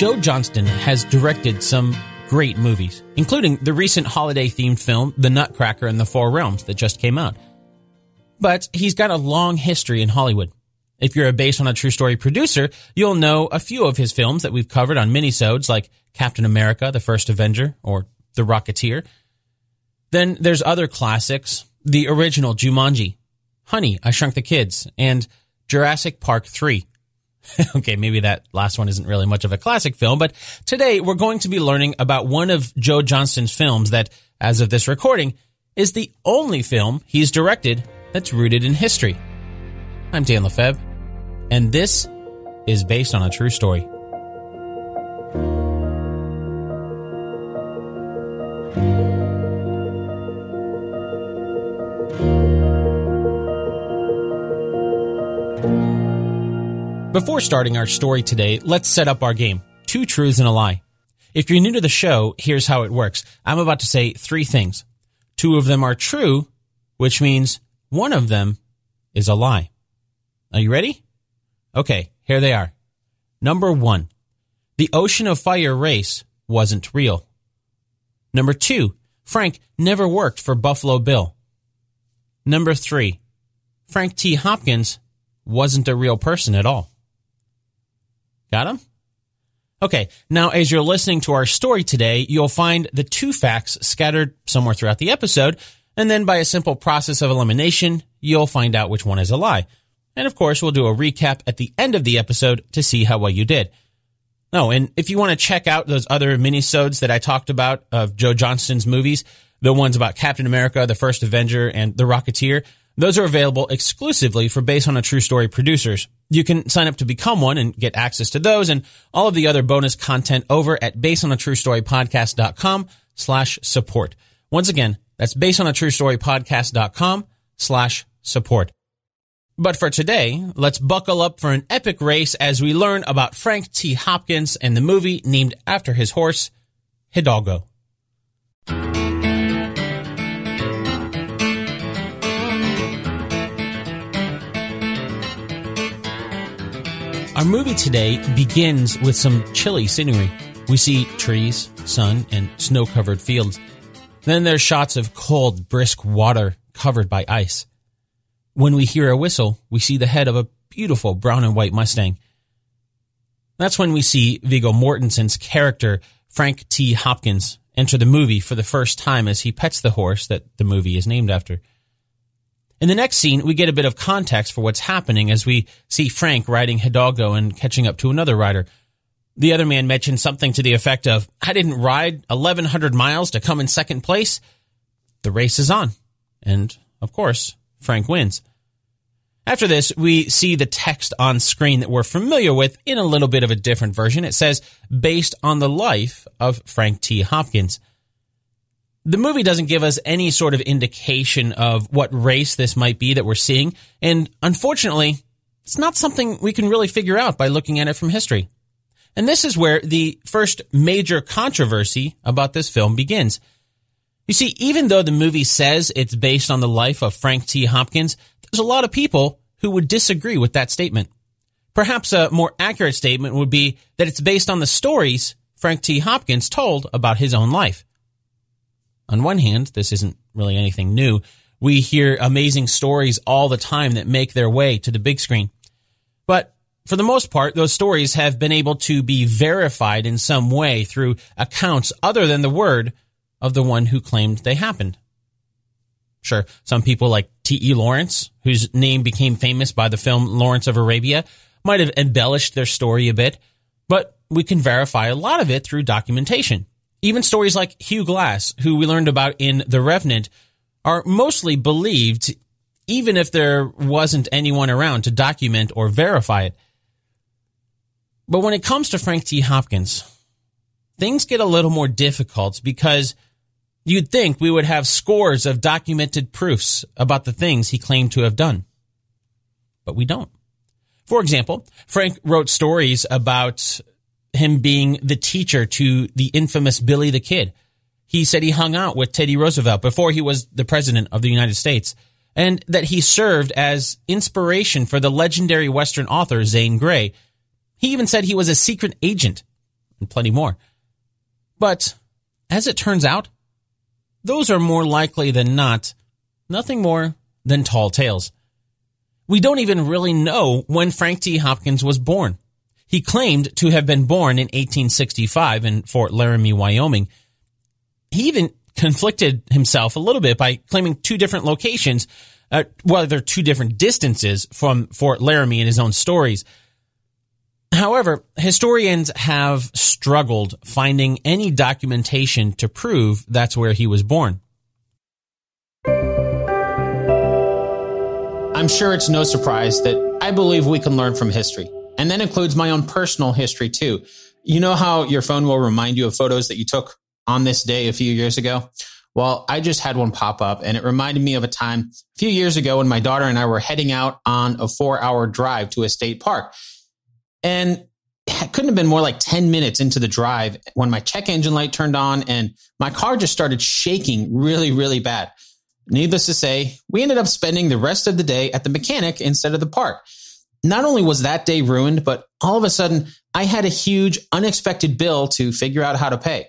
Joe Johnston has directed some great movies, including the recent holiday themed film, The Nutcracker and the Four Realms, that just came out. But he's got a long history in Hollywood. If you're a based on a true story producer, you'll know a few of his films that we've covered on minisodes like Captain America, The First Avenger, or The Rocketeer. Then there's other classics, the original Jumanji, Honey, I Shrunk the Kids, and Jurassic Park 3. okay, maybe that last one isn't really much of a classic film, but today we're going to be learning about one of Joe Johnston's films that, as of this recording, is the only film he's directed that's rooted in history. I'm Dan Lefebvre, and this is based on a true story. Before starting our story today, let's set up our game. Two truths and a lie. If you're new to the show, here's how it works. I'm about to say three things. Two of them are true, which means one of them is a lie. Are you ready? Okay, here they are. Number one, the Ocean of Fire race wasn't real. Number two, Frank never worked for Buffalo Bill. Number three, Frank T. Hopkins wasn't a real person at all. Got him? Okay, now as you're listening to our story today, you'll find the two facts scattered somewhere throughout the episode, and then by a simple process of elimination, you'll find out which one is a lie. And of course, we'll do a recap at the end of the episode to see how well you did. Oh, and if you want to check out those other minisodes that I talked about of Joe Johnston's movies, the ones about Captain America, The First Avenger, and The Rocketeer, those are available exclusively for Based on a True Story producers. You can sign up to become one and get access to those and all of the other bonus content over at basedonatruestorypodcast.com slash support. Once again, that's basedonatruestorypodcast.com slash support. But for today, let's buckle up for an epic race as we learn about Frank T. Hopkins and the movie named after his horse, Hidalgo. Our movie today begins with some chilly scenery. We see trees, sun, and snow covered fields. Then there's shots of cold, brisk water covered by ice. When we hear a whistle, we see the head of a beautiful brown and white Mustang. That's when we see Viggo Mortensen's character, Frank T. Hopkins, enter the movie for the first time as he pets the horse that the movie is named after. In the next scene, we get a bit of context for what's happening as we see Frank riding Hidalgo and catching up to another rider. The other man mentioned something to the effect of, I didn't ride 1,100 miles to come in second place. The race is on. And, of course, Frank wins. After this, we see the text on screen that we're familiar with in a little bit of a different version. It says, based on the life of Frank T. Hopkins the movie doesn't give us any sort of indication of what race this might be that we're seeing. And unfortunately, it's not something we can really figure out by looking at it from history. And this is where the first major controversy about this film begins. You see, even though the movie says it's based on the life of Frank T. Hopkins, there's a lot of people who would disagree with that statement. Perhaps a more accurate statement would be that it's based on the stories Frank T. Hopkins told about his own life. On one hand, this isn't really anything new. We hear amazing stories all the time that make their way to the big screen. But for the most part, those stories have been able to be verified in some way through accounts other than the word of the one who claimed they happened. Sure, some people like T.E. Lawrence, whose name became famous by the film Lawrence of Arabia, might have embellished their story a bit, but we can verify a lot of it through documentation. Even stories like Hugh Glass, who we learned about in The Revenant, are mostly believed, even if there wasn't anyone around to document or verify it. But when it comes to Frank T. Hopkins, things get a little more difficult because you'd think we would have scores of documented proofs about the things he claimed to have done. But we don't. For example, Frank wrote stories about him being the teacher to the infamous Billy the Kid. He said he hung out with Teddy Roosevelt before he was the president of the United States, and that he served as inspiration for the legendary Western author Zane Grey. He even said he was a secret agent. and plenty more. But as it turns out, those are more likely than not nothing more than tall tales. We don't even really know when Frank T. Hopkins was born. He claimed to have been born in 1865 in Fort Laramie, Wyoming. He even conflicted himself a little bit by claiming two different locations, uh, well, they're two different distances from Fort Laramie in his own stories. However, historians have struggled finding any documentation to prove that's where he was born. I'm sure it's no surprise that I believe we can learn from history. And that includes my own personal history too. You know how your phone will remind you of photos that you took on this day a few years ago? Well, I just had one pop up and it reminded me of a time a few years ago when my daughter and I were heading out on a four hour drive to a state park. And it couldn't have been more like 10 minutes into the drive when my check engine light turned on and my car just started shaking really, really bad. Needless to say, we ended up spending the rest of the day at the mechanic instead of the park. Not only was that day ruined, but all of a sudden I had a huge unexpected bill to figure out how to pay.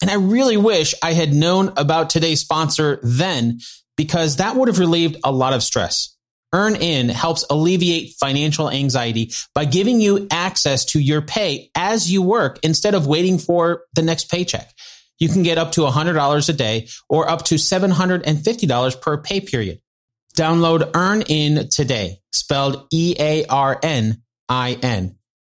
And I really wish I had known about today's sponsor then because that would have relieved a lot of stress. EarnIn helps alleviate financial anxiety by giving you access to your pay as you work instead of waiting for the next paycheck. You can get up to $100 a day or up to $750 per pay period. Download EarnIn today, spelled E-A-R-N-I-N,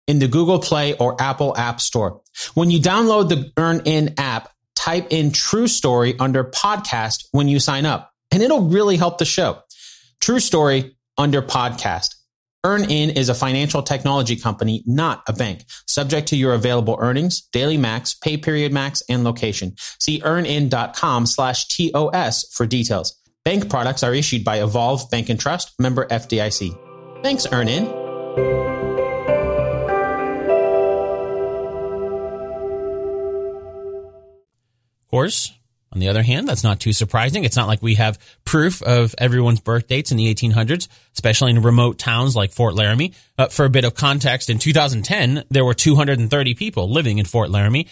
in the Google Play or Apple App Store. When you download the EarnIn app, type in True Story under podcast when you sign up, and it'll really help the show. True Story under podcast. EarnIn is a financial technology company, not a bank. Subject to your available earnings, daily max, pay period max, and location. See earnin.com slash TOS for details. Bank products are issued by Evolve Bank and Trust, member FDIC. Thanks, EarnIn. Of course, on the other hand, that's not too surprising. It's not like we have proof of everyone's birth dates in the 1800s, especially in remote towns like Fort Laramie. Uh, for a bit of context, in 2010, there were 230 people living in Fort Laramie.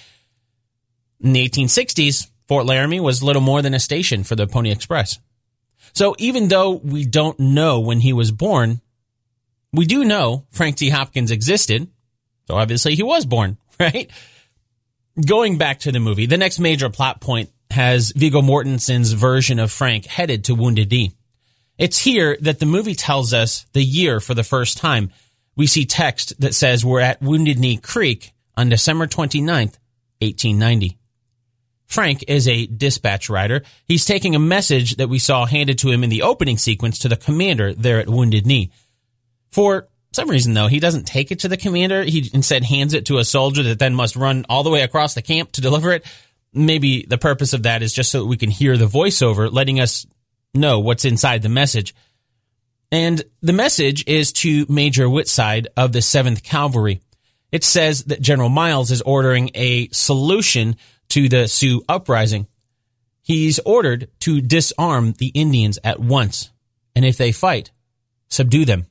In the 1860s, Fort Laramie was little more than a station for the Pony Express. So even though we don't know when he was born, we do know Frank T. Hopkins existed. So obviously he was born, right? Going back to the movie, the next major plot point has Viggo Mortensen's version of Frank headed to Wounded Knee. It's here that the movie tells us the year for the first time. We see text that says we're at Wounded Knee Creek on December 29th, 1890. Frank is a dispatch rider. He's taking a message that we saw handed to him in the opening sequence to the commander there at Wounded Knee. For some reason, though, he doesn't take it to the commander. He instead hands it to a soldier that then must run all the way across the camp to deliver it maybe the purpose of that is just so that we can hear the voiceover letting us know what's inside the message. And the message is to Major Whitside of the 7th Cavalry. It says that General Miles is ordering a solution to the Sioux uprising. He's ordered to disarm the Indians at once, and if they fight, subdue them.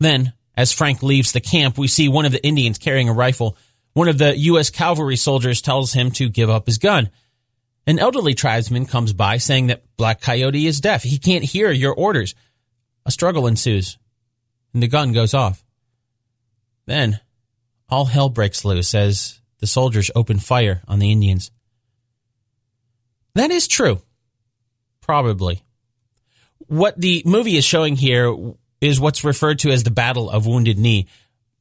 Then, as Frank leaves the camp, we see one of the Indians carrying a rifle one of the U.S. cavalry soldiers tells him to give up his gun. An elderly tribesman comes by saying that Black Coyote is deaf. He can't hear your orders. A struggle ensues, and the gun goes off. Then, all hell breaks loose as the soldiers opened fire on the Indians. That is true. Probably. What the movie is showing here is what's referred to as the Battle of Wounded Knee,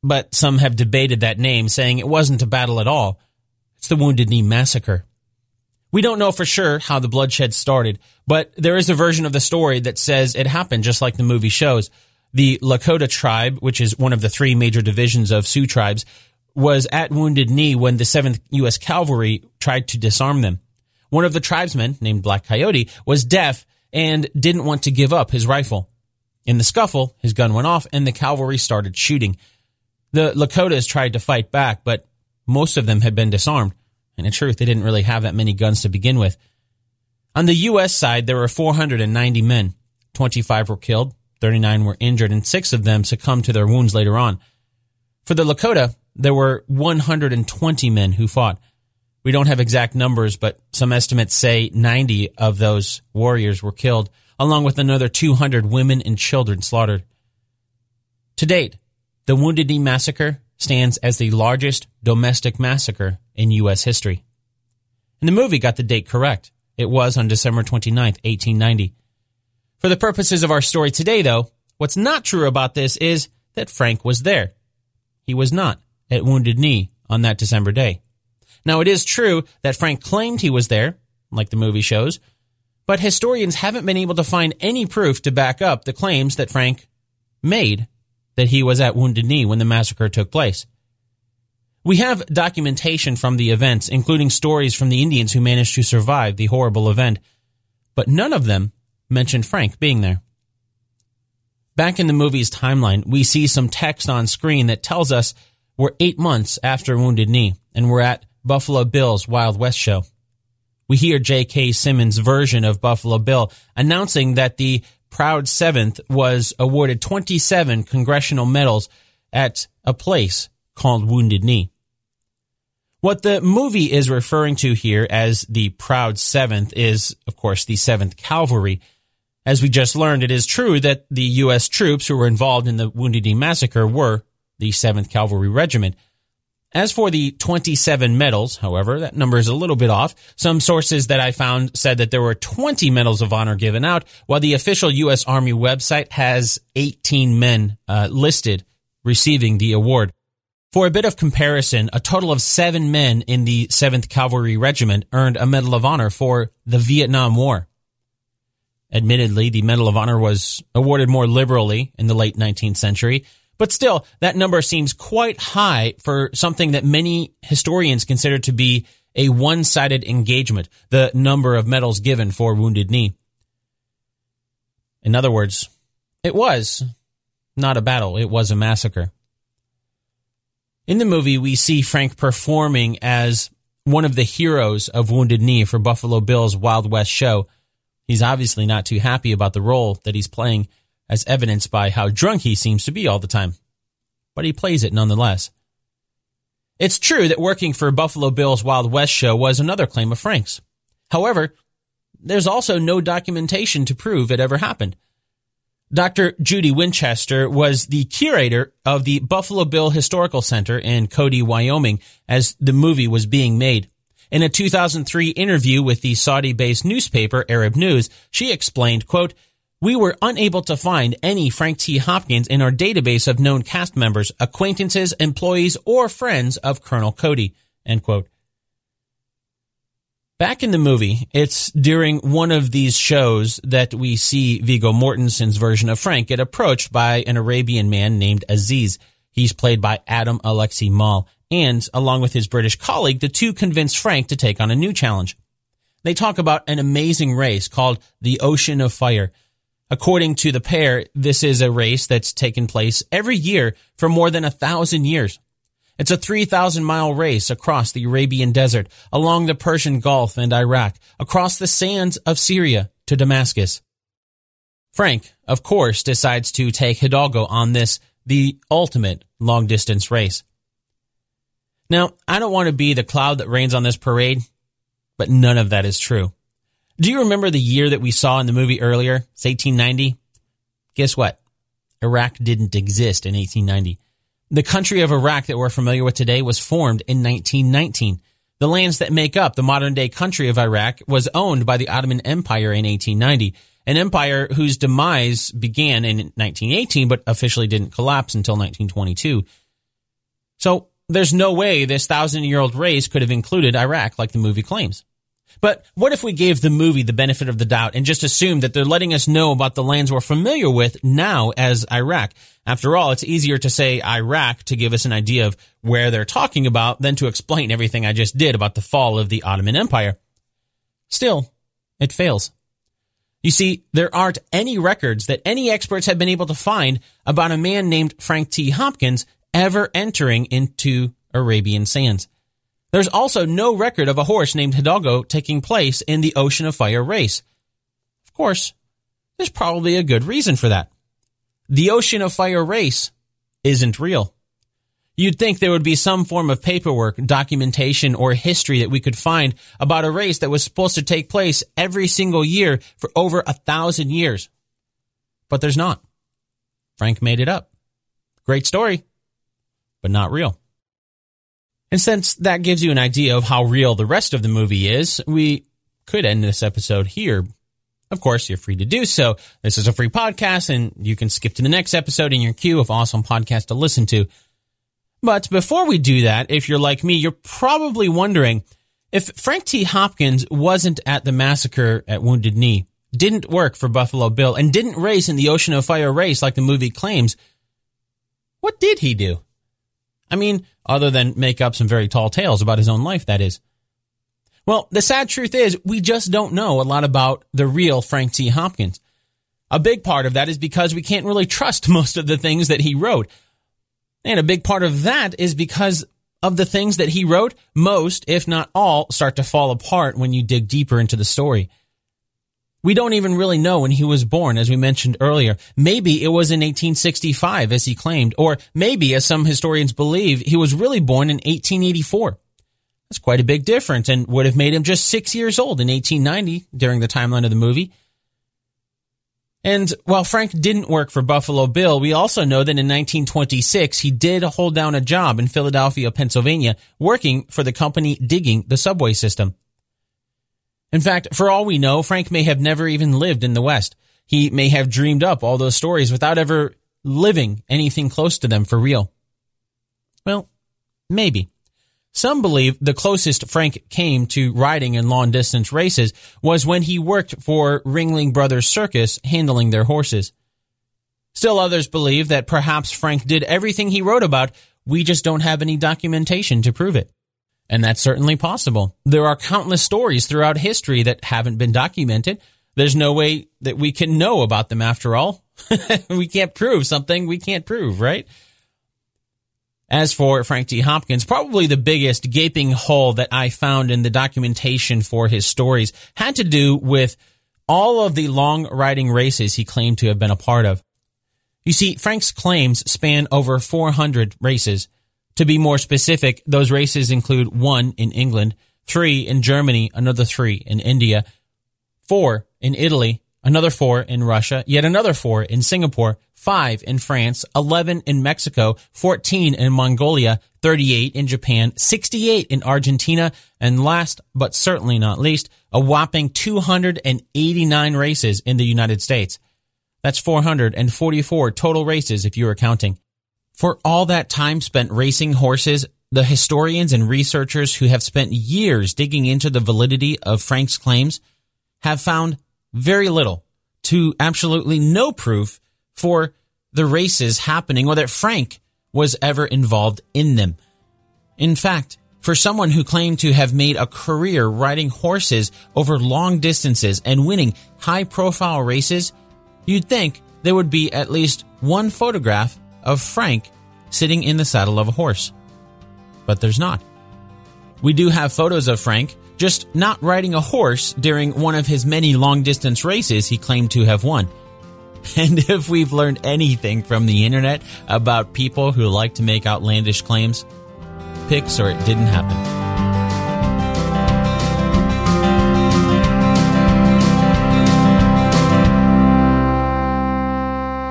but some have debated that name, saying it wasn't a battle at all. It's the Wounded Knee Massacre. We don't know for sure how the bloodshed started, but there is a version of the story that says it happened just like the movie shows. The Lakota tribe, which is one of the three major divisions of Sioux tribes, was at Wounded Knee when the 7th U.S. Cavalry tried to disarm them. One of the tribesmen, named Black Coyote, was deaf and didn't want to give up his rifle. In the scuffle, his gun went off and the cavalry started shooting. The Lakotas tried to fight back, but most of them had been disarmed. And in truth, they didn't really have that many guns to begin with. On the U.S. side, there were 490 men. 25 were killed, 39 were injured, and six of them succumbed to their wounds later on. For the Lakota, there were 120 men who fought. We don't have exact numbers, but some estimates say 90 of those warriors were killed, along with another 200 women and children slaughtered. To date, the Wounded Knee Massacre stands as the largest domestic massacre in U.S. history. And the movie got the date correct. It was on December 29, 1890. For the purposes of our story today, though, what's not true about this is that Frank was there. He was not at Wounded Knee on that December day. Now, it is true that Frank claimed he was there, like the movie shows, but historians haven't been able to find any proof to back up the claims that Frank made that he was at Wounded Knee when the massacre took place. We have documentation from the events, including stories from the Indians who managed to survive the horrible event, but none of them mentioned Frank being there. Back in the movie's timeline, we see some text on screen that tells us we're eight months after Wounded Knee and we're at Buffalo Bill's Wild West show. We hear J.K. Simmons' version of Buffalo Bill announcing that the Proud Seventh was awarded 27 congressional medals at a place called Wounded Knee. What the movie is referring to here as the Proud Seventh is, of course, the Seventh Cavalry, as we just learned, it is true that the U.S. troops who were involved in the Wounded Knee Massacre were the 7th Cavalry Regiment. As for the 27 medals, however, that number is a little bit off. Some sources that I found said that there were 20 medals of honor given out, while the official U.S. Army website has 18 men uh, listed receiving the award. For a bit of comparison, a total of seven men in the 7th Cavalry Regiment earned a Medal of Honor for the Vietnam War. Admittedly, the Medal of Honor was awarded more liberally in the late 19th century, but still, that number seems quite high for something that many historians consider to be a one sided engagement, the number of medals given for Wounded Knee. In other words, it was not a battle, it was a massacre. In the movie, we see Frank performing as one of the heroes of Wounded Knee for Buffalo Bill's Wild West show He's obviously not too happy about the role that he's playing, as evidenced by how drunk he seems to be all the time. But he plays it nonetheless. It's true that working for Buffalo Bill's Wild West show was another claim of Frank's. However, there's also no documentation to prove it ever happened. Dr. Judy Winchester was the curator of the Buffalo Bill Historical Center in Cody, Wyoming, as the movie was being made. In a 2003 interview with the Saudi-based newspaper Arab News, she explained, quote, we were unable to find any Frank T. Hopkins in our database of known cast members, acquaintances, employees, or friends of Colonel Cody. End quote. Back in the movie, it's during one of these shows that we see Viggo Mortensen's version of Frank get approached by an Arabian man named Aziz. He's played by Adam Alexi-Malle. and along with his British colleague, the two convince Frank to take on a new challenge. They talk about an amazing race called the Ocean of Fire. According to the pair, this is a race that's taken place every year for more than a thousand years. It's a 3,000 mile race across the Arabian desert, along the Persian Gulf and Iraq, across the sands of Syria to Damascus. Frank, of course, decides to take Hidalgo on this, the ultimate long distance race. Now, I don't want to be the cloud that rains on this parade, but none of that is true. Do you remember the year that we saw in the movie earlier? It's 1890. Guess what? Iraq didn't exist in 1890. The country of Iraq that we're familiar with today was formed in 1919. The lands that make up the modern day country of Iraq was owned by the Ottoman Empire in 1890, an empire whose demise began in 1918 but officially didn't collapse until 1922. So there's no way this thousand year old race could have included Iraq like the movie claims. But what if we gave the movie the benefit of the doubt and just assumed that they're letting us know about the lands we're familiar with now as Iraq? After all, it's easier to say Iraq to give us an idea of where they're talking about than to explain everything I just did about the fall of the Ottoman Empire. Still, it fails. You see, there aren't any records that any experts have been able to find about a man named Frank T. Hopkins ever entering into Arabian sands. There's also no record of a horse named Hidalgo taking place in the Ocean of Fire race. Of course, there's probably a good reason for that. The Ocean of Fire race isn't real. You'd think there would be some form of paperwork, documentation, or history that we could find about a race that was supposed to take place every single year for over a thousand years. But there's not. Frank made it up. Great story, but not real. And since that gives you an idea of how real the rest of the movie is, we could end this episode here. Of course, you're free to do so. This is a free podcast and you can skip to the next episode in your queue of awesome podcasts to listen to. But before we do that, if you're like me, you're probably wondering if Frank T. Hopkins wasn't at the massacre at Wounded Knee, didn't work for Buffalo Bill, and didn't race in the Ocean of Fire race like the movie claims, what did he do? I mean, other than make up some very tall tales about his own life, that is. Well, the sad truth is, we just don't know a lot about the real Frank T. Hopkins. A big part of that is because we can't really trust most of the things that he wrote. And a big part of that is because of the things that he wrote, most, if not all, start to fall apart when you dig deeper into the story. We don't even really know when he was born, as we mentioned earlier. Maybe it was in 1865, as he claimed, or maybe, as some historians believe, he was really born in 1884. That's quite a big difference and would have made him just six years old in 1890 during the timeline of the movie. And while Frank didn't work for Buffalo Bill, we also know that in 1926 he did hold down a job in Philadelphia, Pennsylvania, working for the company digging the subway system. In fact, for all we know, Frank may have never even lived in the West. He may have dreamed up all those stories without ever living anything close to them for real. Well, maybe. Some believe the closest Frank came to riding in long distance races was when he worked for Ringling Brothers Circus handling their horses. Still others believe that perhaps Frank did everything he wrote about, we just don't have any documentation to prove it. And that's certainly possible. There are countless stories throughout history that haven't been documented. There's no way that we can know about them after all. we can't prove something we can't prove, right? As for Frank T. Hopkins, probably the biggest gaping hole that I found in the documentation for his stories had to do with all of the long riding races he claimed to have been a part of. You see, Frank's claims span over 400 races. To be more specific, those races include one in England, three in Germany, another three in India, four in Italy, another four in Russia, yet another four in Singapore, 5 in France, 11 in Mexico, 14 in Mongolia, 38 in Japan, 68 in Argentina, and last but certainly not least, a whopping 289 races in the United States. That's 444 total races if you are counting. For all that time spent racing horses, the historians and researchers who have spent years digging into the validity of Frank's claims have found very little to absolutely no proof for the races happening or that Frank was ever involved in them. In fact, for someone who claimed to have made a career riding horses over long distances and winning high profile races, you'd think there would be at least one photograph of Frank sitting in the saddle of a horse. But there's not. We do have photos of Frank, just not riding a horse during one of his many long distance races he claimed to have won. And if we've learned anything from the internet about people who like to make outlandish claims, pics or it didn't happen.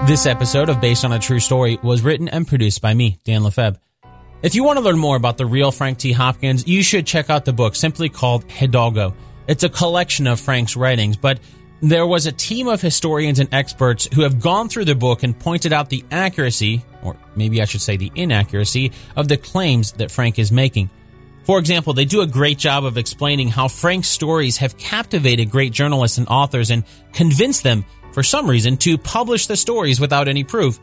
This episode of Based on a True Story was written and produced by me, Dan Lefebvre. If you want to learn more about the real Frank T. Hopkins, you should check out the book simply called Hidalgo. It's a collection of Frank's writings, but there was a team of historians and experts who have gone through the book and pointed out the accuracy, or maybe I should say the inaccuracy, of the claims that Frank is making. For example, they do a great job of explaining how Frank's stories have captivated great journalists and authors and convinced them, for some reason, to publish the stories without any proof.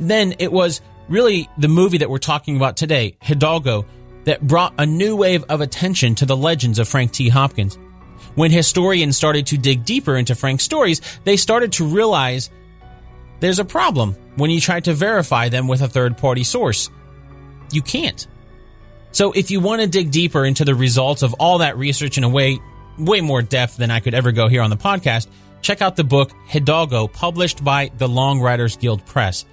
Then it was really the movie that we're talking about today, Hidalgo, that brought a new wave of attention to the legends of Frank T. Hopkins. When historians started to dig deeper into Frank's stories, they started to realize there's a problem when you try to verify them with a third party source. You can't. So if you want to dig deeper into the results of all that research in a way, way more depth than I could ever go here on the podcast, check out the book Hidalgo, published by the Long Riders Guild Press.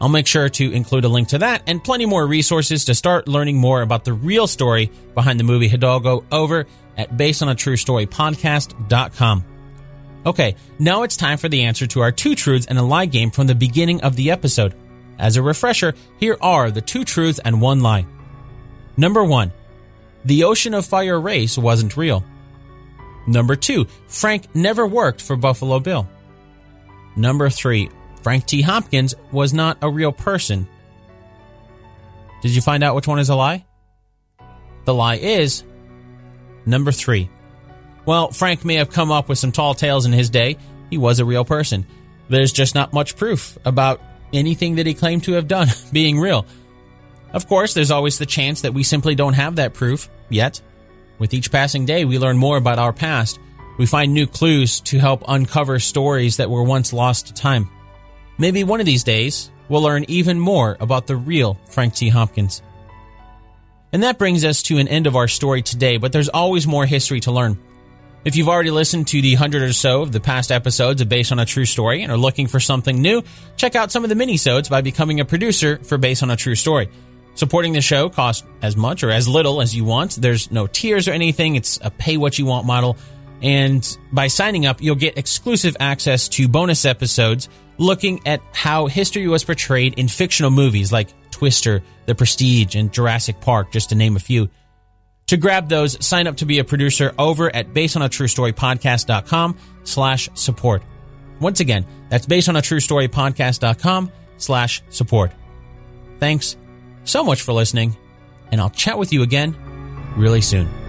I'll make sure to include a link to that and plenty more resources to start learning more about the real story behind the movie Hidalgo over at basedonatruestorypodcast.com. Okay, now it's time for the answer to our two truths and a lie game from the beginning of the episode. As a refresher, here are the two truths and one lie. Number one, the Ocean of Fire race wasn't real. Number two, Frank never worked for Buffalo Bill. Number three, Frank T. Hopkins was not a real person. Did you find out which one is a lie? The lie is number three. Well, Frank may have come up with some tall tales in his day. He was a real person. There's just not much proof about anything that he claimed to have done being real. Of course, there's always the chance that we simply don't have that proof yet. With each passing day, we learn more about our past. We find new clues to help uncover stories that were once lost to time. Maybe one of these days, we'll learn even more about the real Frank T. Hopkins. And that brings us to an end of our story today, but there's always more history to learn. If you've already listened to the hundred or so of the past episodes of Based on a True Story and are looking for something new, check out some of the minisodes by becoming a producer for Based on a True Story. Supporting the show costs as much or as little as you want. There's no tiers or anything. It's a pay what you want model. And by signing up, you'll get exclusive access to bonus episodes looking at how history was portrayed in fictional movies like Twister, The Prestige, and Jurassic Park, just to name a few. To grab those, sign up to be a producer over at basedonatruestorypodcast.com slash support. Once again, that's basedonatruestorypodcast.com slash support. Thanks so much for listening, and I'll chat with you again really soon.